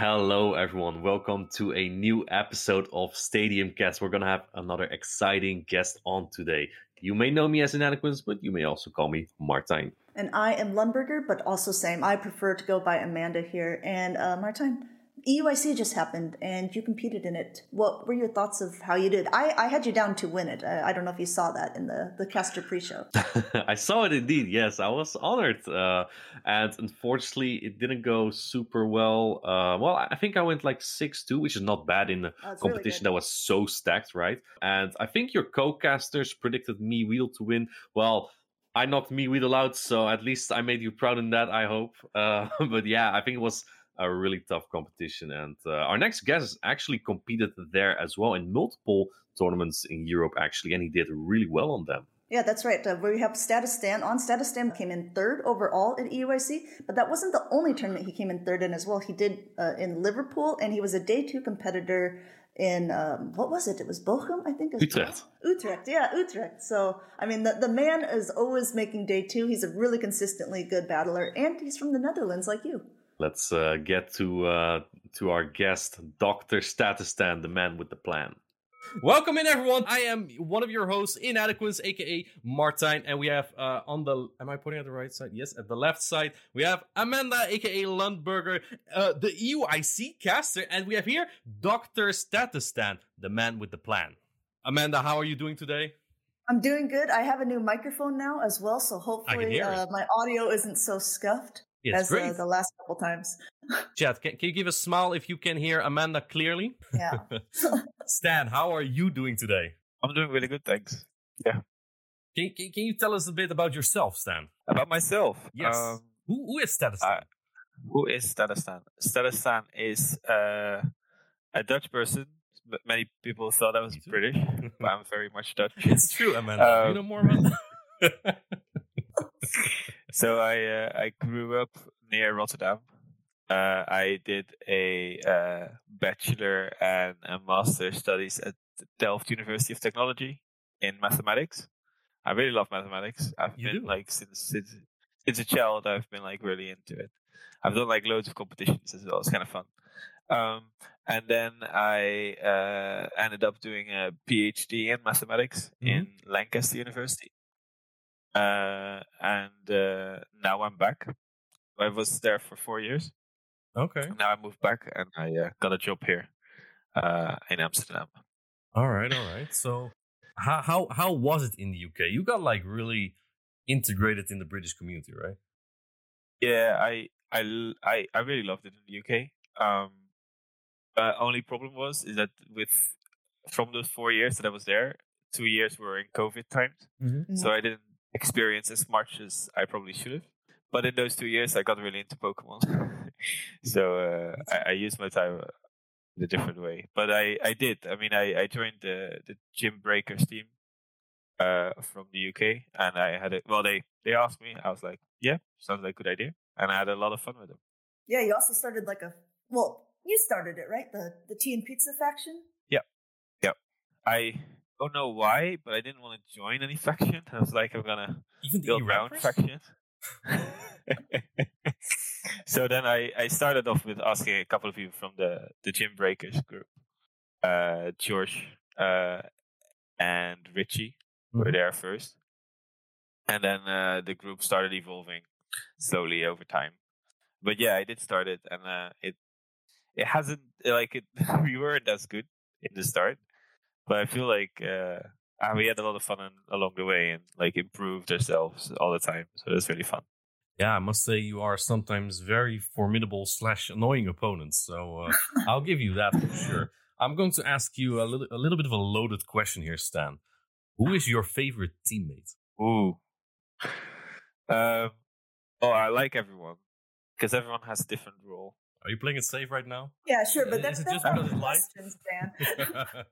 Hello, everyone. Welcome to a new episode of Stadium Cast. We're going to have another exciting guest on today. You may know me as Inadequance, but you may also call me Martijn. And I am Lundberger, but also same. I prefer to go by Amanda here. And uh, EUIC just happened and you competed in it. What were your thoughts of how you did? I, I had you down to win it. I, I don't know if you saw that in the, the caster pre show. I saw it indeed, yes. I was honored. Uh, and unfortunately, it didn't go super well. Uh, well, I think I went like 6 2, which is not bad in a Oh, competition really that was so stacked, right? And I think your co casters predicted me Wheel to win. Well, I knocked me wheel out, so at least I made you proud in that, I hope. Uh, but yeah, I think it was a really tough competition. And uh, our next guest actually competed there as well in multiple tournaments in Europe, actually, and he did really well on them. Yeah, that's right. Uh, we have Statastan on. Statastan came in third overall at EUIC, but that wasn't the only tournament he came in third in as well. He did uh, in Liverpool, and he was a day two competitor in um, what was it? It was Bochum, I think. Utrecht. Utrecht, yeah, Utrecht. So I mean, the the man is always making day two. He's a really consistently good battler, and he's from the Netherlands, like you. Let's uh, get to uh, to our guest, Doctor Statastan, the man with the plan. Welcome in, everyone. I am one of your hosts, Inadequance, aka Martijn, and we have uh, on the. Am I pointing at the right side? Yes, at the left side we have Amanda, aka Lundberger, uh, the EUIC caster, and we have here Doctor Statastan, the man with the plan. Amanda, how are you doing today? I'm doing good. I have a new microphone now as well, so hopefully uh, my audio isn't so scuffed It's as great. uh, the last couple times. Chat, can, can you give a smile if you can hear Amanda clearly? Yeah. Stan, how are you doing today? I'm doing really good, thanks. Can, can, can you tell us a bit about yourself, Stan? About myself, Yes. um, Who, who is Status? I- who is Statastan? Statistan is uh, a Dutch person. Many people thought I was British, but I'm very much Dutch. it's true, Amanda. Do you Um, know more about that? So I uh, I grew up near Rotterdam. Uh, I did a uh, bachelor and a master studies at Delft University of Technology in mathematics. I really love mathematics. I've You been do? like since since since a child. I've been like really into it. I've done like loads of competitions as well. It's kind of fun. Um, and then I uh, ended up doing a PhD in mathematics Mhm. in Lancaster University. Uh, and uh, now I'm back. I was there for four years. okay. Now I moved back and I uh, got a job here uh, in Amsterdam. All right, all right. So, how, how how was it in the UK? You got like really integrated in the British community, right? Yeah, I I I, I really loved it in the UK. Um, uh, only problem was is that with from those four years that I was there, two years were in COVID times, Mm-hmm. so I didn't experience as much as I probably should have. But in those two years, I got really into Pokemon, so uh, I, I used my time in a different way. But I, I did. I mean, I, I joined the the Gym Breakers team uh, from the UK, and I had it. Well, they they asked me. I was like, yeah, sounds like a good idea, and I had a lot of fun with them. Yeah, you also started like a well, you started it, right? The the tea and pizza faction. Yeah. Yeah. I don't know why, but I didn't want to join any faction. I was like, I'm gonna Even build my own faction. so then I, I started off with asking a couple of people from the, the Gym Breakers group. Uh, George uh, and Richie were Mhm. there first. And then uh, the group started evolving slowly over time. But yeah, I did start it, and uh, it it hasn't like it. we weren't as good in the start, but I feel like uh, we had a lot of fun and, along the way, and like improved ourselves all the time. So that's really fun. Yeah, I must say you are sometimes very formidable slash annoying opponents. So uh, I'll give you that for sure. I'm going to ask you a little, a little bit of a loaded question here, Stan. Who is your favorite teammate? Ooh. Um. Oh, I like everyone because everyone has a different role. Are you playing it safe right now? Yeah, sure, but that's that's just not because the it's live?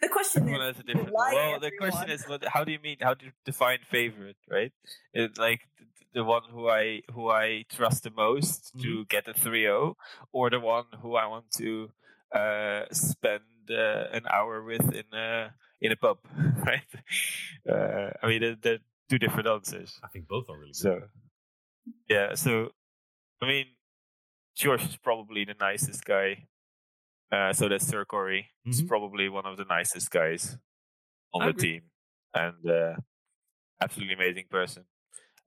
Question, Stan. The question Everyone is, has a different. why well, the question is, what, how do you mean? How do you define favorite? Right? It, like the, the one who I who I trust the most Mm-hmm. to get a 3-0, or the one who I want to uh, spend uh, an hour with in a in a pub, right? Uh, I mean, they're, they're two different answers. I think both are really good. So, yeah. So, I mean, George is probably the nicest guy. Uh, so that's Sir Corey. He's Mhm. probably one of the nicest guys on I the agree. team, and uh, absolutely amazing person.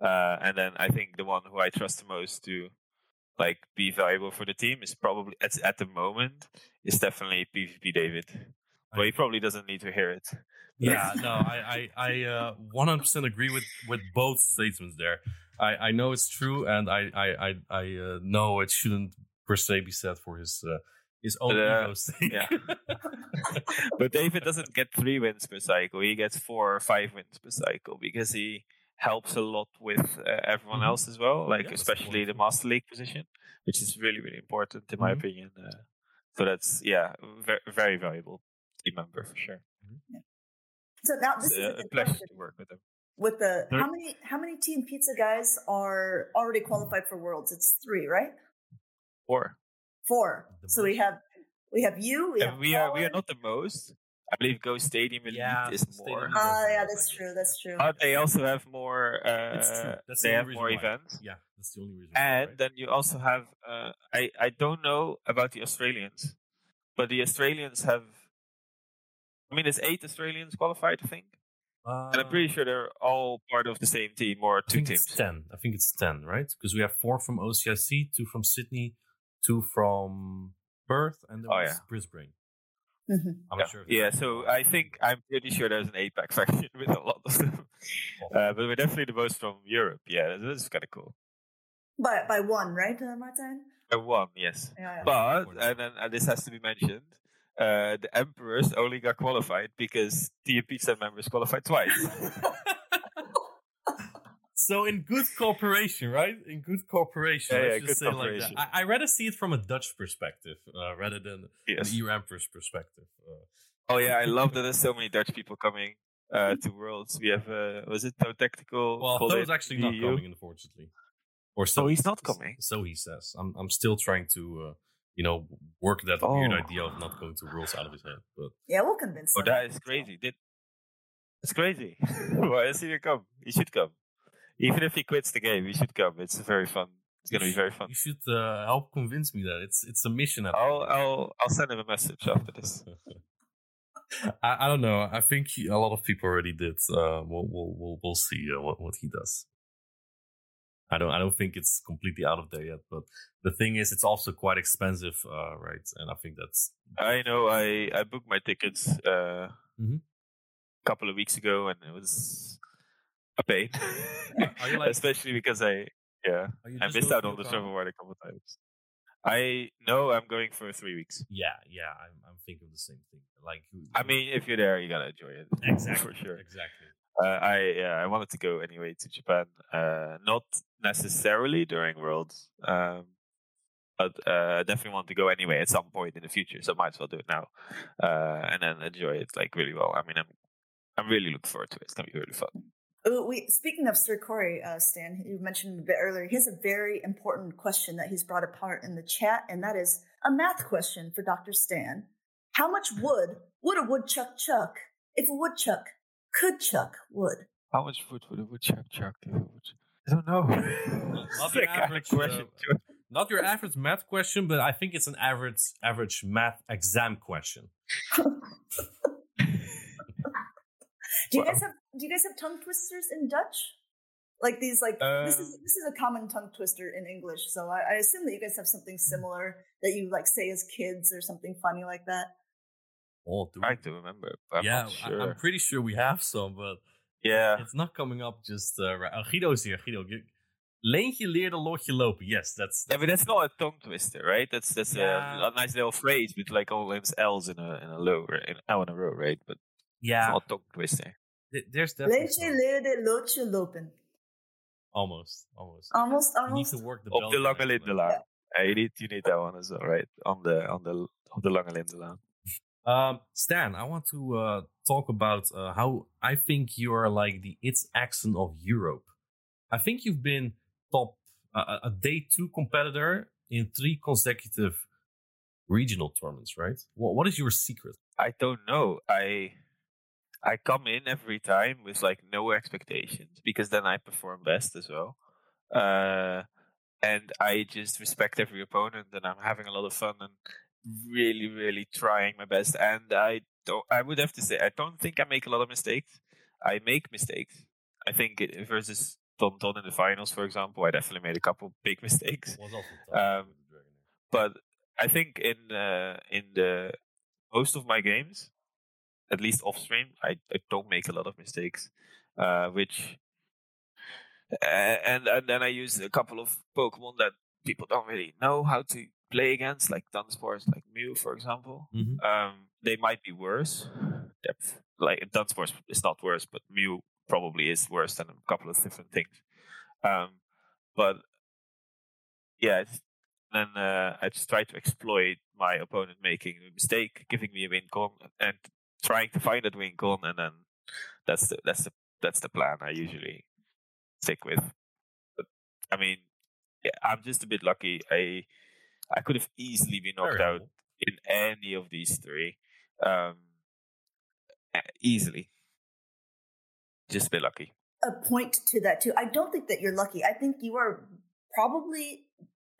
Uh, and then I think the one who I trust the most to like be valuable for the team is probably at at the moment is definitely PvP David. But he probably doesn't need to hear it. Yeah, no, I I, I uh, 100% agree with with both statements there. I, I know it's true, and I I I, I uh, know it shouldn't per se be said for his uh, his own But, uh, ego's sake. yeah. but David doesn't get three wins per cycle. He gets four or five wins per cycle because he helps a lot with uh, everyone Mhm. else as well, like Yeah, especially the. Master League position, which is really really important in my Mhm. opinion. Uh, so that's yeah, very very valuable team member for sure. So now this It's is a a, a good pleasure question. to work with him. With the Sorry? how many how many Team Pizza guys are already qualified for Worlds? It's three, right? Or Four. So we have we have you. We, have we are we are not the most. I believe Go Stadium Elite Yeah, is Stadium more. Elite. Ah, yeah, that's true. That's true. But they also have more. Uh, It's true. That's the they only have reason more why. events. Yeah, that's the only reason. why, And right? then you also have uh, I I don't know about the Australians, but the Australians have. I mean, there's eight Australians qualified, I think, and I'm pretty Uh, sure they're all part of the same team or I two think teams. it's ten. I think it's ten, right? Because we have four from OCIC, two from Sydney, two from Perth, and there Oh, was yeah. Brisbane. Mhm. I'm Yeah, not sure. if yeah. So I think I'm pretty sure there's an APAC faction with a lot of them, uh, but we're definitely the most from Europe. Yeah, this is kind of cool. By by one, right, uh, Martin? By one, yes. Yeah. yeah. But and then and this has to be mentioned. Uh, the emperors only got qualified because Team Pizza members qualified twice. So in good cooperation, right? In good cooperation. Yeah, let's yeah, just good say like cooperation. that. I, I rather see it from a Dutch perspective uh, rather than yes. an EU Emperor's perspective. Uh, Oh yeah, I love that there's so many Dutch people coming uh, to Worlds. We have uh, was it No Tactical? well, called Tho's actually not VU? coming, unfortunately. Or so Oh, he's not coming? So he says. I'm I'm still trying to uh, you know work that weird Oh. idea of not going to Worlds out of his head. But Yeah, we'll convince Oh, them. that is crazy. Did it's crazy. Why does he come? He should come. Even if he quits the game, he should come. It's very fun. It's gonna be very fun. You should uh, help convince me that it's it's a mission. I'll. I'll I'll send him a message after this. I, I don't know. I think he, a lot of people already did. Uh, we'll, we'll we'll we'll see uh, what what he does. I don't I don't think it's completely out of there yet. But the thing is, it's also quite expensive, uh, right? And I think that's I know. I I booked my tickets uh, Mhm. a couple of weeks ago, and it was a pain. Like- Especially because I yeah I missed out on the travel ward a couple of times. I know I'm going for three weeks. Yeah, yeah. I'm I'm thinking of the same thing. Like, I mean, if you're there, you gotta enjoy it. exactly for sure. exactly. Uh, I yeah, I wanted to go anyway to Japan. Uh, not necessarily during Worlds, um, but uh, definitely want to go anyway at some point in the future. So might as well do it now, uh, and then enjoy it like really well. I mean, I'm I'm really looking forward to it. It's gonna be really fun. Oh, we speaking of Sir Corey, uh, Stan, you mentioned a bit earlier. He has a very important question that he's brought apart in the chat, and that is a math question for Doctor Stan. How much wood would a woodchuck chuck if a woodchuck could chuck wood? How much wood would a woodchuck chuck? if a wood- I don't know. Not It's the that kind of average, question. uh, Not your average math question, but I think it's an average average math exam question. Do you Wow. guys have Do you guys have tongue twisters in Dutch? Like these, like this is Um, this is a common tongue twister in English. So I, I assume that you guys have something similar that you like say as kids or something funny like that. Oh, do we? Trying to remember. But I'm yeah, not I- sure. I'm pretty sure we have some, but yeah. it's not coming up just uh, right. Oh, Guido's here. Guido, ge- Leentje leerde lotje lopen. Yes, that's, Yeah, but that's not a tongue twister, right? That's that's Yeah. a, a nice little phrase with like all those L's in a in a low in L in a row, right? But it's yeah. not a tongue twister. th- There's definitely Leentje some. leerde lopen. almost, almost. Almost, you need almost. to work the Op belt de Lange connection. Lindelaan. Uh, you need you need that one as well, right? On the on the on the Lange Lindelaan. Um, Stan, I want to uh, talk about uh, how I think you are like the its accent of Europe. I think you've been top uh, a day two competitor in three consecutive regional tournaments, right? What what is your secret? I don't know. I I come in every time with like no expectations because then I perform best as well. Uh, and I just respect every opponent, and I'm having a lot of fun and really, really trying my best. And I don't. I would have to say I don't think I make a lot of mistakes. I make mistakes. I think it, versus Don Don in the finals, for example, I definitely made a couple big mistakes. Um, but I think in uh, in the most of my games, at least off stream, I, I don't make a lot of mistakes, uh, which and and then I use a couple of Pokemon that people don't really know how to play against, like Dunsparce, like Mew, for example. Mhm. Um, they might be worse. Depth, like Dunsparce is not worse, but Mew probably is worse than a couple of different things. Um, but yeah, it's, then uh, I just try to exploit my opponent making a mistake, giving me a win con, and trying to find that win con, and then that's the that's the that's the plan I usually stick with. But I mean, yeah, I'm just a bit lucky. I I could have easily been knocked out in any of these three, um, easily. Just a bit lucky. a point to that too. I don't think that you're lucky. I think you are probably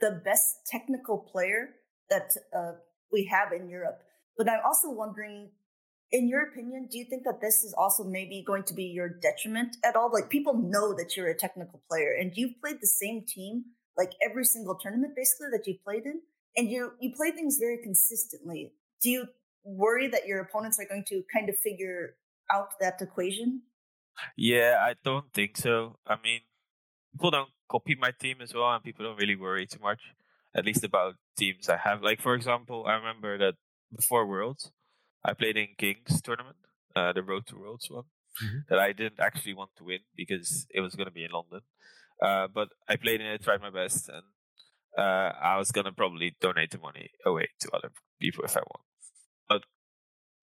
the best technical player that uh, we have in Europe. But I'm also wondering, in your opinion, do you think that this is also maybe going to be your detriment at all? Like people know that you're a technical player, and you've played the same team like every single tournament basically that you played in, and you you play things very consistently. Do you worry that your opponents are going to kind of figure out that equation? Yeah, I don't think so. I mean, people don't copy my team as well, and people don't really worry too much, at least about teams I have. Like, for example, I remember that before Worlds, I played in Kings tournament, uh, the Road to Worlds one, Mhm. that I didn't actually want to win because it was going to be in London. Uh, but I played in it, tried my best, and uh, I was going to probably donate the money away to other people if I won. But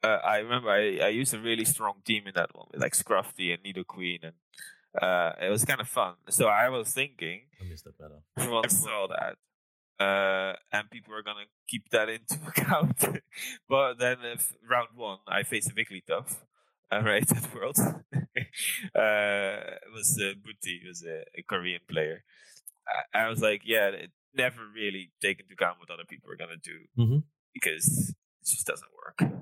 uh, I remember I, I used a really strong team in that one with like Scrafty and Nidoqueen, and uh, it was kind of fun. So I was thinking, I missed that better. everyone saw that, uh, and people are gonna keep that into account. but then, if round one, I faced a Wigglytuff, uh, right at Worlds. uh, it was uh, Booty, it was a, a Korean player. I, I was like, yeah, it never really take into account what other people are gonna do Mhm. because it just doesn't work.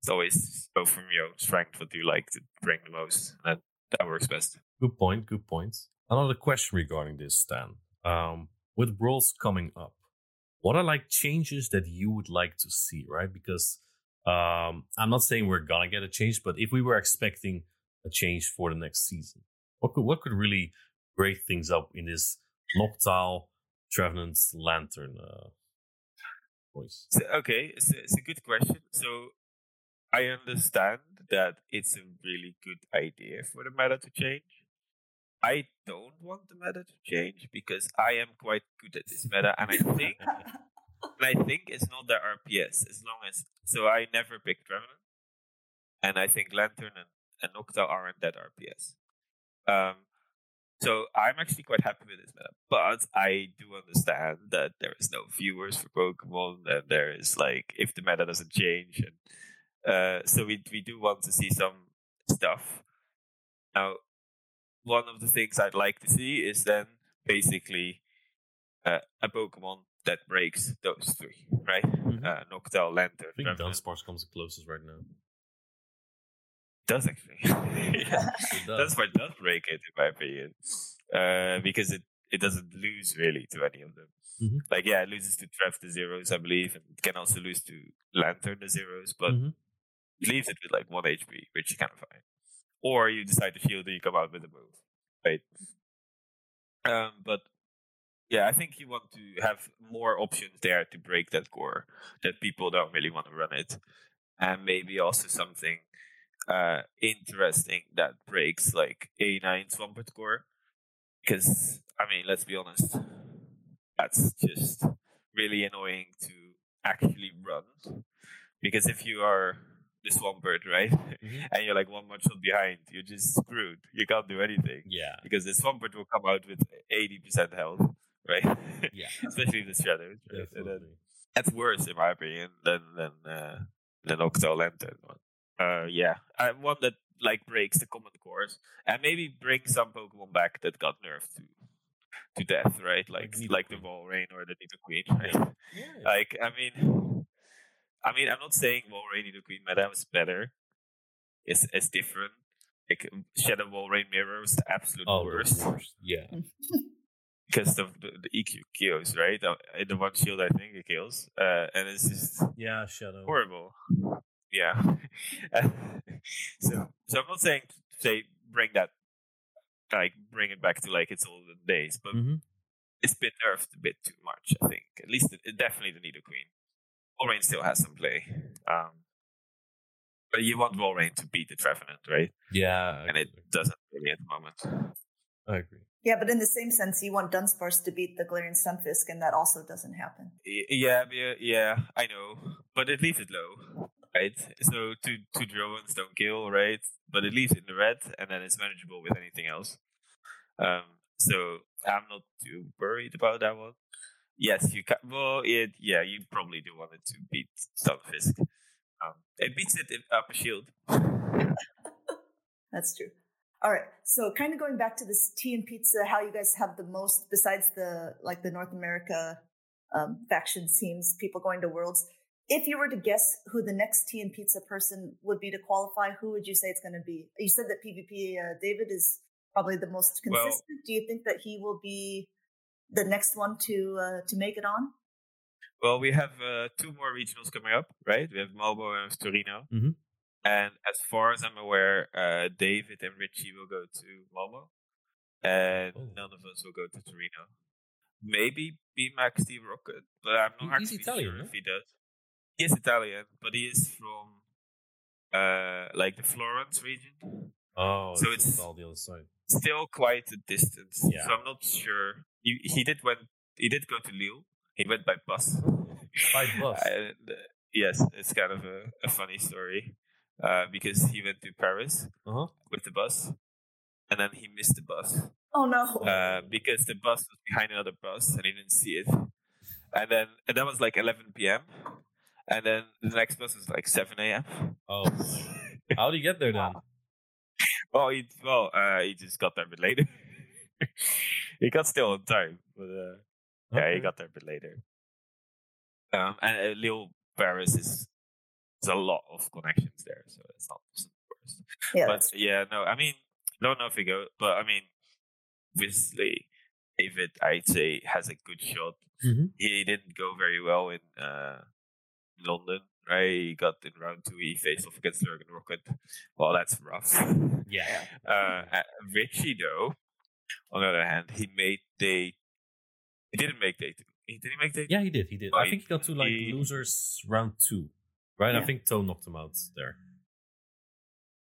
It's always go from your strength. What do you like to bring the most? And that, that works best. Good point. Good point. Another question regarding this, Stan. Um, with Worlds coming up, what are like changes that you would like to see, right? Because um, I'm not saying we're gonna get a change, but if we were expecting a change for the next season, what could what could really break things up in this Noctowl Trevenant's Lantern uh, voice? So, okay, it's a, it's a good question. So I understand that it's a really good idea for the meta to change. I don't want the meta to change because I am quite good at this meta, and I think and I think it's not the RPS as long as so I never picked Trevenant, and I think Lantern and, and Nocta aren't that RPS. Um, so I'm actually quite happy with this meta, but I do understand that there is no viewers for Pokemon, and there is like if the meta doesn't change, and uh, so we we do want to see some stuff. Now, one of the things I'd like to see is then basically uh, a Pokemon that breaks those three, right? Mhm. Uh, Noctowl, Lantern, I think Trevenant. Dunsparce comes the closest right now. does actually. yeah. It does. Dunsparce does break it, in my opinion, uh, because it, it doesn't lose really to any of them. Mhm. Like, yeah, it loses to Trev the zeros, I believe, and it can also lose to Lantern the zeros, but Mhm. it leaves it with like one HP, which is kind of fine. Or you decide to shield and you come out with a move, right? Um, but yeah, I think you want to have more options there to break that core that people don't really want to run it, and maybe also something uh, interesting that breaks like A9 Swampert core. Because I mean, let's be honest, that's just really annoying to actually run. Because if you are the Swampert, right, Mhm. and you're like one Mud Shot behind, you're just screwed. You can't do anything Yeah. because the Swampert will come out with 80% health, right? Yeah. Especially the Shadows. Right? Then that's worse, in my opinion, than than uh, than Octo Lantern one. Uh, yeah, one that like breaks the common cores and maybe bring some Pokemon back that got nerfed to to death, right? Like Like like, the Walrein or the Nidoqueen, right? Like I mean, I mean, I'm not saying Walrein Nidoqueen meta was better. It's it's different. Like Shadow Walrein Mirror was the absolute oh, the worst worst. Yeah. because of the, the EQ kills, right? Uh, In the one shield, I think it kills, uh, and it's just Yeah, Shadow. horrible. Yeah. so, so I'm not saying say bring that, like bring it back to like its olden days, but hmm it's been nerfed a bit too much. I think at least it, definitely the Nidoqueen. Walrein still has some play, um, but you want Walrein to beat the Trevenant, right? Yeah. And it doesn't really at the moment. I agree. Yeah, but in the same sense, you want Dunsparce to beat the Galarian Stunfisk, and that also doesn't happen. Yeah, yeah, yeah, I know, but it leaves it low, right? So two two drones don't kill, right? But it leaves it in the red, and then it's manageable with anything else. Um, so I'm not too worried about that one. Yes, you can. Well, it, yeah, you probably do want it to beat Stunfisk. Um, it beats it up a shield. That's true. All right. So kind of going back to this tea and pizza, how you guys have the most besides the like the North America um, faction teams, people going to worlds. If you were to guess who the next tea and pizza person would be to qualify, who would you say it's going to be? You said that PvP uh, David is probably the most Well- consistent. Do you think that he will be the next one to uh, to make it on? Well, we have uh, two more regionals coming up, right? We have Malmo and Torino. Mhm. And as far as I'm aware, uh, David and Richie will go to Malmo, and Oh. none of us will go to Torino. Maybe B-Max Steve Rocket, but I'm not he's actually Italian, sure no? if he does. He is Italian, but he is from uh, like the Florence region. Oh, So it's, it's- all the other side. Still quite a distance, Yeah. so I'm not sure. He, he did went he did go to Lille. He went by bus. By bus? And, uh, yes, it's kind of a, a funny story uh, because he went to Paris Uh huh. with the bus, and then he missed the bus Oh no! uh, because the bus was behind another bus and he didn't see it. And then and that was like 11 p.m. And then the next bus was like 7 a.m. Oh, how do you get there then? well, he well uh, he just got there a bit later. he got still on time, but uh, yeah, he got there a bit later. Um, and uh, Lille Paris is there's a lot of connections there, so it's not the worst. yeah, but yeah, no, I mean, don't know if he go, but I mean, obviously, David, I'd say, has a good shot. Mhm. He didn't go very well in uh, London, right? He got in round two, he faced off against Lurgan Rocket. Well, that's rough. Yeah. Uh, uh, Richie, though, on the other hand, he made day. He didn't make day two. He did he make day? Yeah, he did. He did. Oh, I think he got to like he- losers round two, right? I think Toe knocked him out there.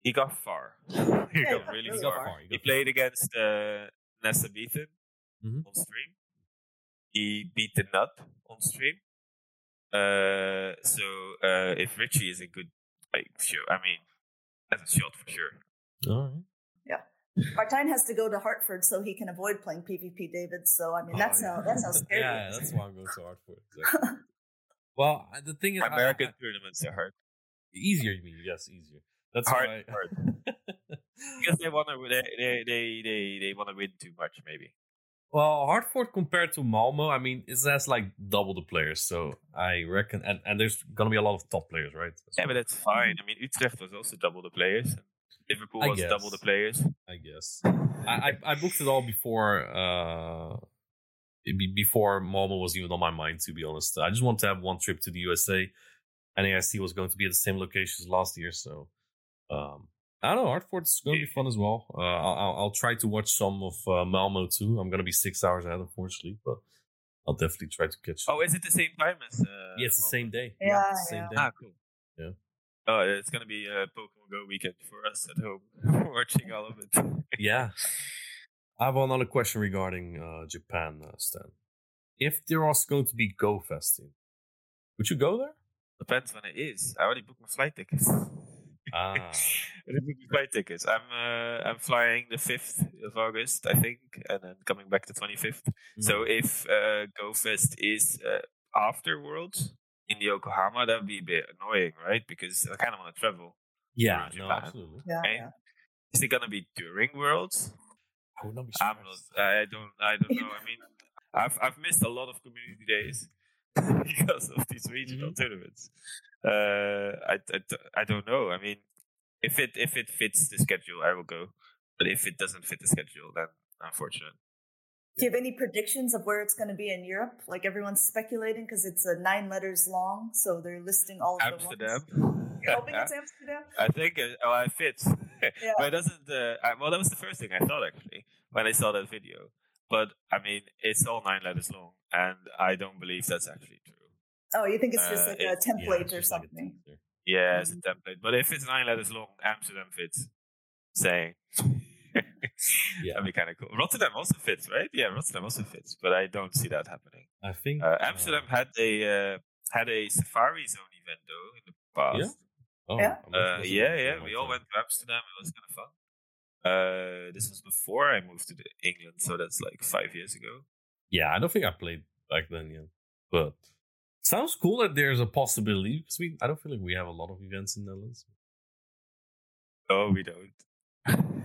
He got far. he Yeah, got he got really really far. far. He He got played against uh, Nessa Beaton Mhm. on stream. He beat the Nut on stream. Uh, so uh, if Richie is a good, like, sure, I mean, that's a shot for sure. All right. Martijn has to go to Hartford so he can avoid playing PvP David. So I mean, oh, that's Oh, how that's how scary. Yeah, it is. that's why I'm going to Hartford. Exactly. well, the thing is, American I- tournaments are hard. easier. You mean? Yes, easier. That's Hard, why. hard. Because they want to, they, they, they, they, they want to win too much, maybe. Well, Hartford compared to Malmo, I mean, it has like double the players. So I reckon, and, and there's gonna be a lot of top players, right? Yeah, but that's fine. I mean, Utrecht was also double the players. Liverpool I was double the players. I guess I, I I booked it all before uh be- before Malmo was even on my mind. To be honest, I just wanted to have one trip to the USA, and AIC was going to be at the same location as last year. So um I don't know. Hartford's going to be fun as well. Uh, I'll, I'll I'll try to watch some of uh, Malmo too. I'm going to be six hours ahead, unfortunately, but I'll definitely try to catch. Oh, is it the same time as? Uh, yeah, it's the Malmo? same day. Yeah, it's the same yeah. day. Ah, cool. Yeah. Oh, it's gonna be a Pokemon Go weekend for us at home, watching all of it. Yeah. I have another question regarding uh, Japan, uh, Stan. If there was going to be Go Festing, would you go there? Depends when it is. I already booked my flight tickets. Ah. I booked my flight tickets. I'm uh, I'm flying the fifth of August, I think, and then coming back the twenty fifth. So if uh, GoFest is uh, after Worlds in the Yokohama, that would be a bit annoying, right? Because I kind of want to travel. yeah, no, absolutely. Yeah, Okay. yeah. Is it gonna be during Worlds? I would not be I'm not. I don't. I don't know. I mean, I've I've missed a lot of community days because of these regional Mm-hmm. tournaments. Uh, I, I, I don't know. I mean, if it if it fits the schedule, I will go. But if it doesn't fit the schedule, then unfortunate. Do you have any predictions of where it's going to be in Europe? Like everyone's speculating because it's uh, nine letters long, so they're listing all of Amsterdam. the ones. You're hoping it's Amsterdam. I think it, oh, it fits. Yeah. but it doesn't. Uh, I, well, that was the first thing I thought actually when I saw that video. But I mean, it's all nine letters long, and I don't believe that's actually true. Oh, you think it's just Uh, like it- a template or something? Yeah, it's a template. But if it's nine letters long, Amsterdam fits. Saying. Yeah. That'd be kind of cool. Rotterdam also fits, right? Yeah, Rotterdam also fits, but I don't see that happening. I think Uh, Amsterdam had a uh, had a safari zone event though in the past. Oh, Yeah? Uh, yeah, yeah. We all went to Amsterdam. It was kind of fun. Uh, this was before I moved to the England, so that's like five years ago. Yeah, I don't think I played back then yet, but sounds cool that there's a possibility because we. I don't feel like we have a lot of events in the Netherlands. No, we don't.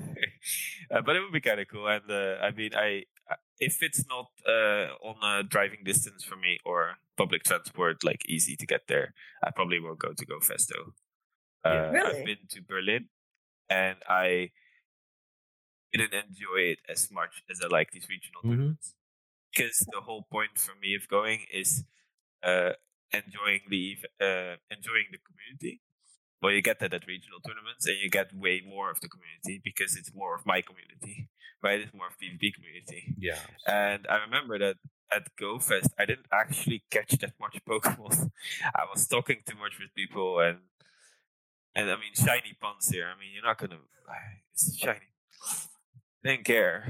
uh, but it would be kind of cool, and uh, I mean, I I- if it's not uh, on a driving distance for me or public transport, like easy to get there, I probably won't go to Go Festo. Uh, Yeah. Really? I've been to Berlin, and I didn't enjoy it as much as I like these regional Mhm. tournaments. Because the whole point for me of going is uh, enjoying the uh, enjoying the community. Well, you get that at regional tournaments, and you get way more of the community because it's more of my community, right? It's more of PvP community. Yeah, And I remember that at GoFest, I didn't actually catch that much Pokemon. I was talking too much with people, and and I mean, shiny puns here. I mean, you're not gonna. It's shiny. Didn't care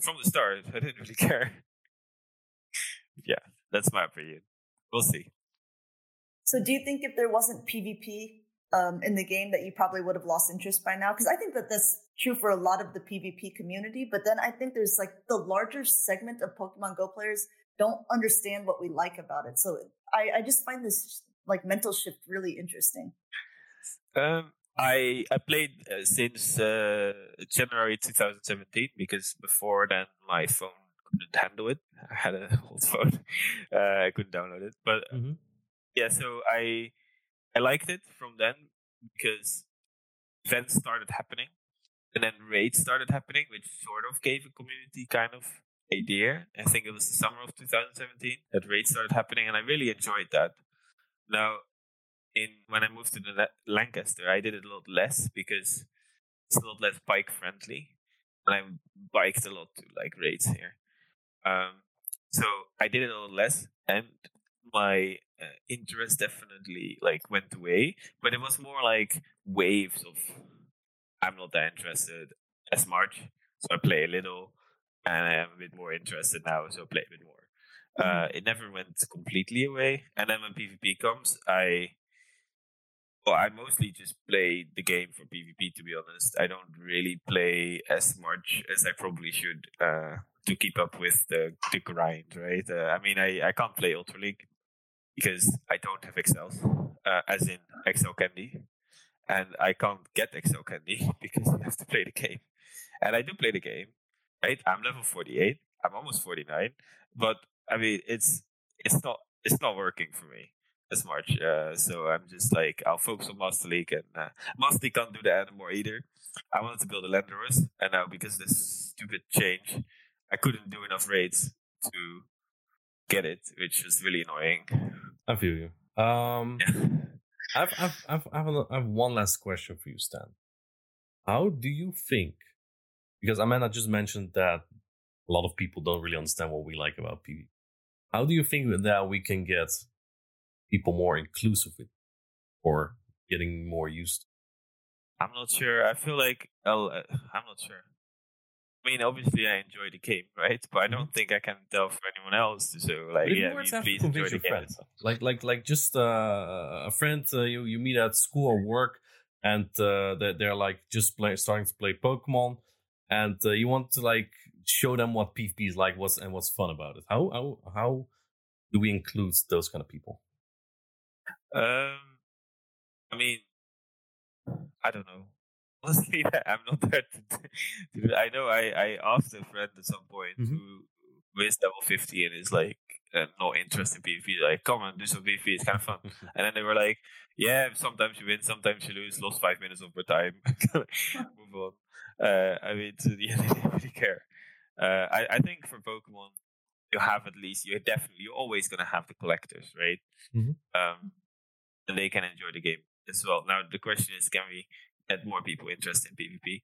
from the start. I didn't really care. yeah, that's my opinion. We'll see. So, do you think if there wasn't PvP um, in the game, that you probably would have lost interest by now? Because I think that that's true for a lot of the PvP community. But then I think there's like the larger segment of Pokemon Go players don't understand what we like about it. So, I, I just find this like mental shift really interesting. Um, I I played uh, since uh, January 2017 because before then my phone couldn't handle it. I had an old phone, uh, I couldn't download it. But Mhm. yeah, so I I liked it from then because events started happening, and then raids started happening, which sort of gave a community kind of idea. I think it was the summer of 2017 that raids started happening, and I really enjoyed that. Now in when I moved to the Lancaster, I did it a lot less because it's a lot less bike friendly, and I biked a lot to like raids here. Um, so I did it a lot less, and my uh, interest definitely like went away. But it was more like waves of I'm not that interested as much, so I play a little, and I am a bit more interested now, so I play a bit more. Uh, it never went completely away, and then when PvP comes, I well, I mostly just play the game for PvP. To be honest, I don't really play as much as I probably should uh, to keep up with the the grind. Right? Uh, I mean, I I can't play Ultra League because I don't have XL, uh, as in XL Candy, and I can't get XL Candy because you have to play the game. And I do play the game. Right? I'm level 48. I'm almost 49, but I mean, it's it's not it's not working for me as much. Uh, so I'm just like, I'll focus on Master League, and uh, Master League can't do that anymore either. I wanted to build a Landorus, and now because this stupid change, I couldn't do enough raids to get it, which was really annoying. I feel you. Um, Yeah. I've, I've, I've, I've, a- I have one last question for you, Stan. How do you think? Because Amanda just mentioned that a lot of people don't really understand what we like about PvP. How do you think that we can get people more inclusive with, or getting more used? I'm not sure. I feel like I'll, I'm not sure. I mean, obviously, I enjoy the game, right? But I don't think I can tell for anyone else. So, like, yeah, were to please, have to please enjoy the game. like like like just uh, a friend uh, you you meet at school or work, and uh, they're, they're like just play, starting to play Pokemon, and uh, you want to like show them what PvP is like, what's and what's fun about it. How how how do we include those kind of people? Um, I mean, I don't know. Honestly, I'm not there. To, to, I know I, I asked a friend at some point mm-hmm. who is level 50 and is like uh, not interested in PvP. Like, come on, do some PvP. It's kind of fun. and then they were like, yeah, sometimes you win, sometimes you lose. Lost five minutes of your time. Move on. Uh, I mean, so, yeah, they didn't really care. Uh, I, I think for Pokemon, you have at least you're definitely you're always gonna have the collectors, right? Mm-hmm. Um, and they can enjoy the game as well. Now the question is, can we get more people interested in PvP?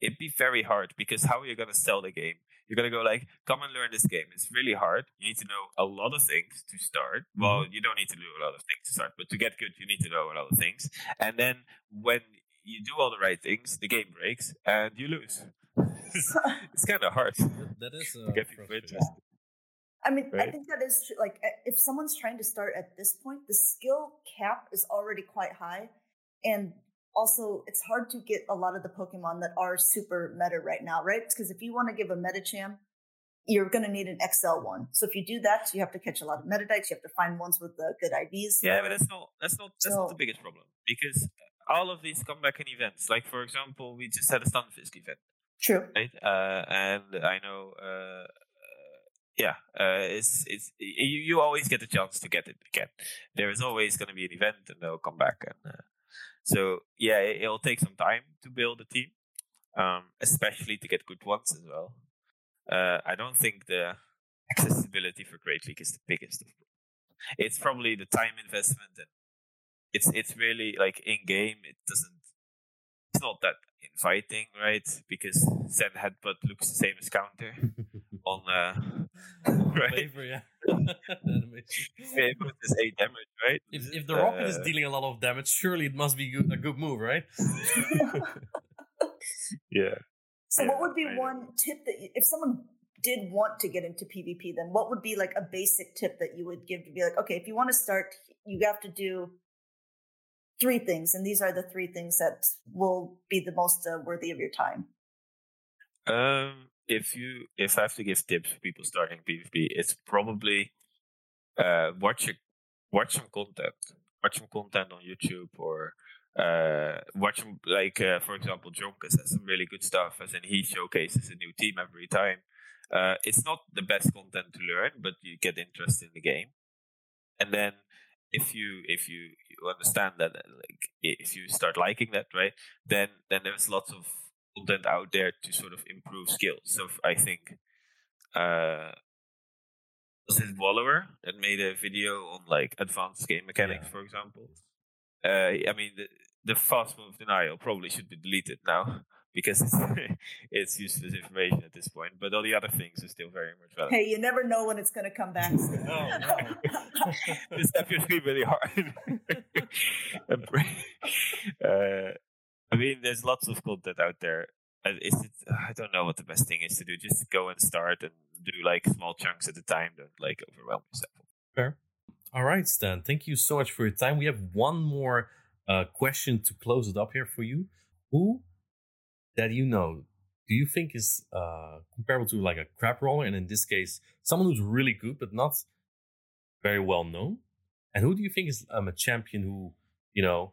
It'd be very hard because how are you gonna sell the game? You're gonna go like, come and learn this game. It's really hard. You need to know a lot of things to start. Mm-hmm. Well, you don't need to know a lot of things to start, but to get good, you need to know a lot of things. And then when you do all the right things, the game breaks and you lose. it's, it's kind of hard. That is uh, to get people interested. I mean, right? I think that is true. Like, if someone's trying to start at this point, the skill cap is already quite high. And also, it's hard to get a lot of the Pokemon that are super meta right now, right? Because if you want to give a Medicham, you're going to need an XL one. So if you do that, you have to catch a lot of Meditites. You have to find ones with the good IVs. Yeah, but that's not that's not that's so, not the biggest problem because all of these come back in events. Like for example, we just had a Stunfisk event. True. Right, uh, and I know uh, yeah, uh, it's it's you, you always get a chance to get it again. There is always going to be an event, and they'll come back, and uh, so yeah, it, will take some time to build a team, um, especially to get good ones as well. Uh, I don't think the accessibility for Great League is the biggest. It's probably the time investment, and it's it's really like in game. It doesn't. It's not that inviting, right? Because Zen headbutt looks the same as counter on uh, right? Flavor, yeah. it puts eight damage, right? If, if the rocket uh, is dealing a lot of damage, surely it must be good, a good move, right? yeah. So, yeah, what would be one tip that if someone did want to get into PvP, then what would be like a basic tip that you would give to be like, okay, if you want to start, you have to do three things, and these are the three things that will be the most uh, worthy of your time. Um, if you if I have to give tips for people starting PvP, it's probably uh, watch a, watch some content, watch some content on YouTube or uh, watch like uh, for example, Jonkus has some really good stuff, as in he showcases a new team every time. Uh, it's not the best content to learn, but you get interest in the game, and then if you if you, you understand that like if you start liking that right then then there's lots of content out there to sort of improve skills. So I think uh, was it Wallower that made a video on like advanced game mechanics, yeah. for example. Uh, I mean, the, the fast move denial probably should be deleted now because it's, it's useless information at this point. But all the other things are still very much valid. Hey, you never know when it's going to come back. oh, no. this definitely really hard. uh, I mean, there's lots of content out there. Is it, I don't know what the best thing is to do. Just go and start and do like small chunks at a time. Don't like overwhelm yourself. Fair. All right, Stan. Thank you so much for your time. We have one more uh, question to close it up here for you. Who that you know do you think is uh, comparable to like a crab roller, and in this case, someone who's really good but not very well known? And who do you think is um, a champion who you know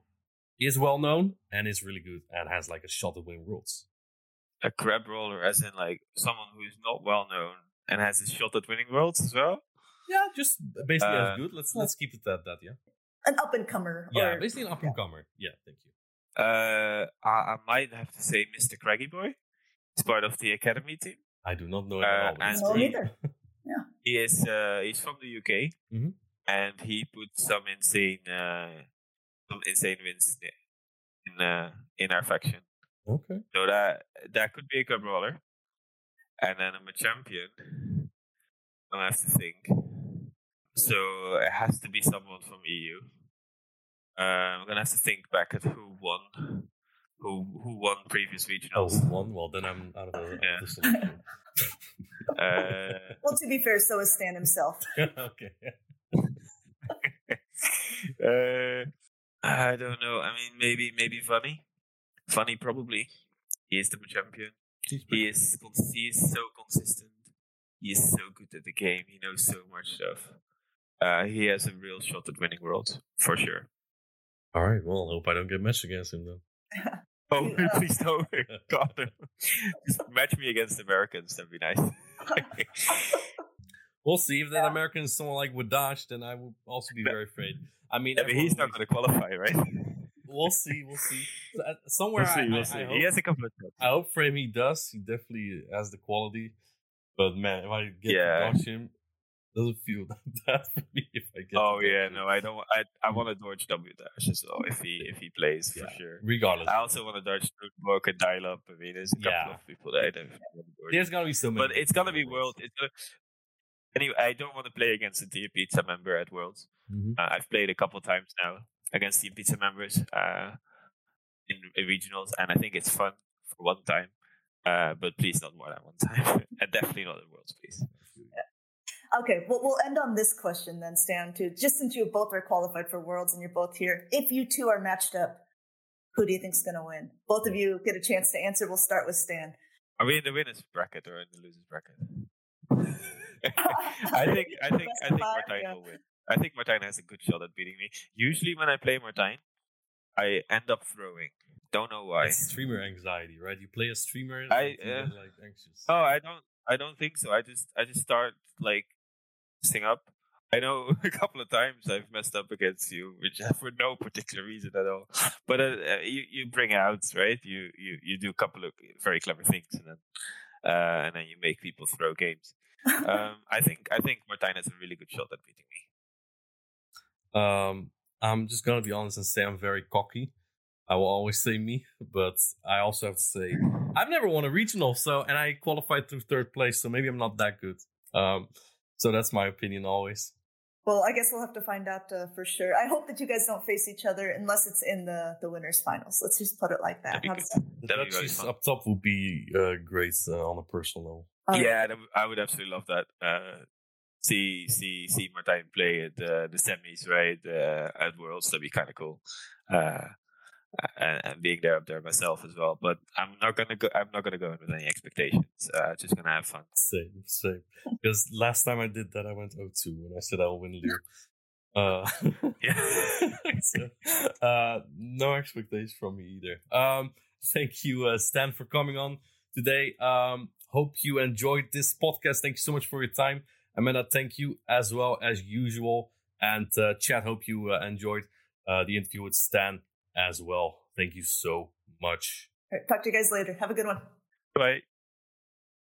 is well known and is really good and has like a shot at winning worlds. A crab roller, as in like someone who is not well known and has a shot at winning worlds as well. Yeah, just basically uh, as good. Let's let's keep it at that. Yeah, an up and comer. Yeah, basically an up and comer. Yeah. yeah, thank you. Uh, I, I, might have to say Mr. Craggy Boy. He's part of the academy team. I do not know him uh, at all. No, neither. yeah. He is. Uh, he's from the UK, mm-hmm. and he put some insane uh, some insane wins in uh, in our faction. Okay. So that that could be a good roller, and then I'm a champion. I have to think. So it has to be someone from EU. Uh, I'm gonna have to think back at who won, who who won previous regionals. Oh, won? Well, then I'm out of the, yeah. Of the uh, well, to be fair, so is Stan himself. okay. uh, I don't know. I mean, maybe maybe funny, funny probably. He is the champion. He is he is so consistent. He is so good at the game. He knows so much stuff. Uh, he has a real shot at winning worlds for sure. All right. Well, I hope I don't get matched against him then. Oh, please don't. God, just match me against Americans. That'd be nice. We'll see if that yeah. American is someone like Wadash, then I will also be very afraid. I mean, I mean he's not going to qualify, right? we'll see. We'll see. Uh, somewhere, we'll see, we'll I, see. I hope, he has a couple of. I hope for him he does. He definitely has the quality. But man, if I get yeah. to watch him, doesn't feel that bad for me if I get. Oh yeah, no, I don't. I I want to dodge W dash as well if he if he plays yeah, for sure. Regardless, I also want to dodge book and dial up. I mean, there's a couple yeah. of people that I don't. There's gonna be so many, but it's gonna be world. It's gonna. Anyway, I don't want to play against a Team Pizza member at Worlds. Mm-hmm. Uh, I've played a couple times now against Team Pizza members uh, in, in regionals, and I think it's fun for one time. Uh, but please not more than one time, and definitely not at Worlds, please. Okay, well, we'll end on this question then, Stan, too. Just since you both are qualified for Worlds and you're both here, if you two are matched up, who do you think's going to win? Both of you get a chance to answer. We'll start with Stan. Are we in the winners bracket or in the losers bracket? I think I think I think Martijn yeah. will win. I think Martijn has a good shot at beating me. Usually when I play Martijn, I end up throwing. Don't know why. It's streamer anxiety, right? You play a streamer. I uh, like anxious. Oh, I don't. I don't think so. I just I just start like messing up. I know a couple of times I've messed up against you, which for no particular reason at all. But uh, uh, you you bring outs, right? You you you do a couple of very clever things, and then uh, and then you make people throw games. Um, I think I think Martijn has a really good shot at beating me. Um, I'm just gonna be honest and say I'm very cocky. I will always say me, but I also have to say I've never won a regional, so and I qualified through third place, so maybe I'm not that good. Um, so that's my opinion always. Well, I guess we'll have to find out uh, for sure. I hope that you guys don't face each other unless it's in the the winners finals. Let's just put it like that. The Dutchies up top would be uh, great uh, on a personal level. Um, yeah, I would absolutely love that. Uh, see see see Martijn play at the semis, right? Uh, at Worlds, that'd be kind of cool. Uh, and, and, being there up there myself as well. But I'm not gonna go. I'm not gonna go in with any expectations. Uh, just gonna have fun. Same, same. Because last time I did that, I went 0-2 when I said I'll win Lille. Uh, so, uh, no expectations from me either. Um, thank you, uh, Stan, for coming on today. Um, hope you enjoyed this podcast. Thank you so much for your time. Amanda, thank you as well as usual. And uh, Chad, hope you uh, enjoyed uh, the interview with Stan as well. Thank you so much. talk to you guys later. Have a good one. Bye.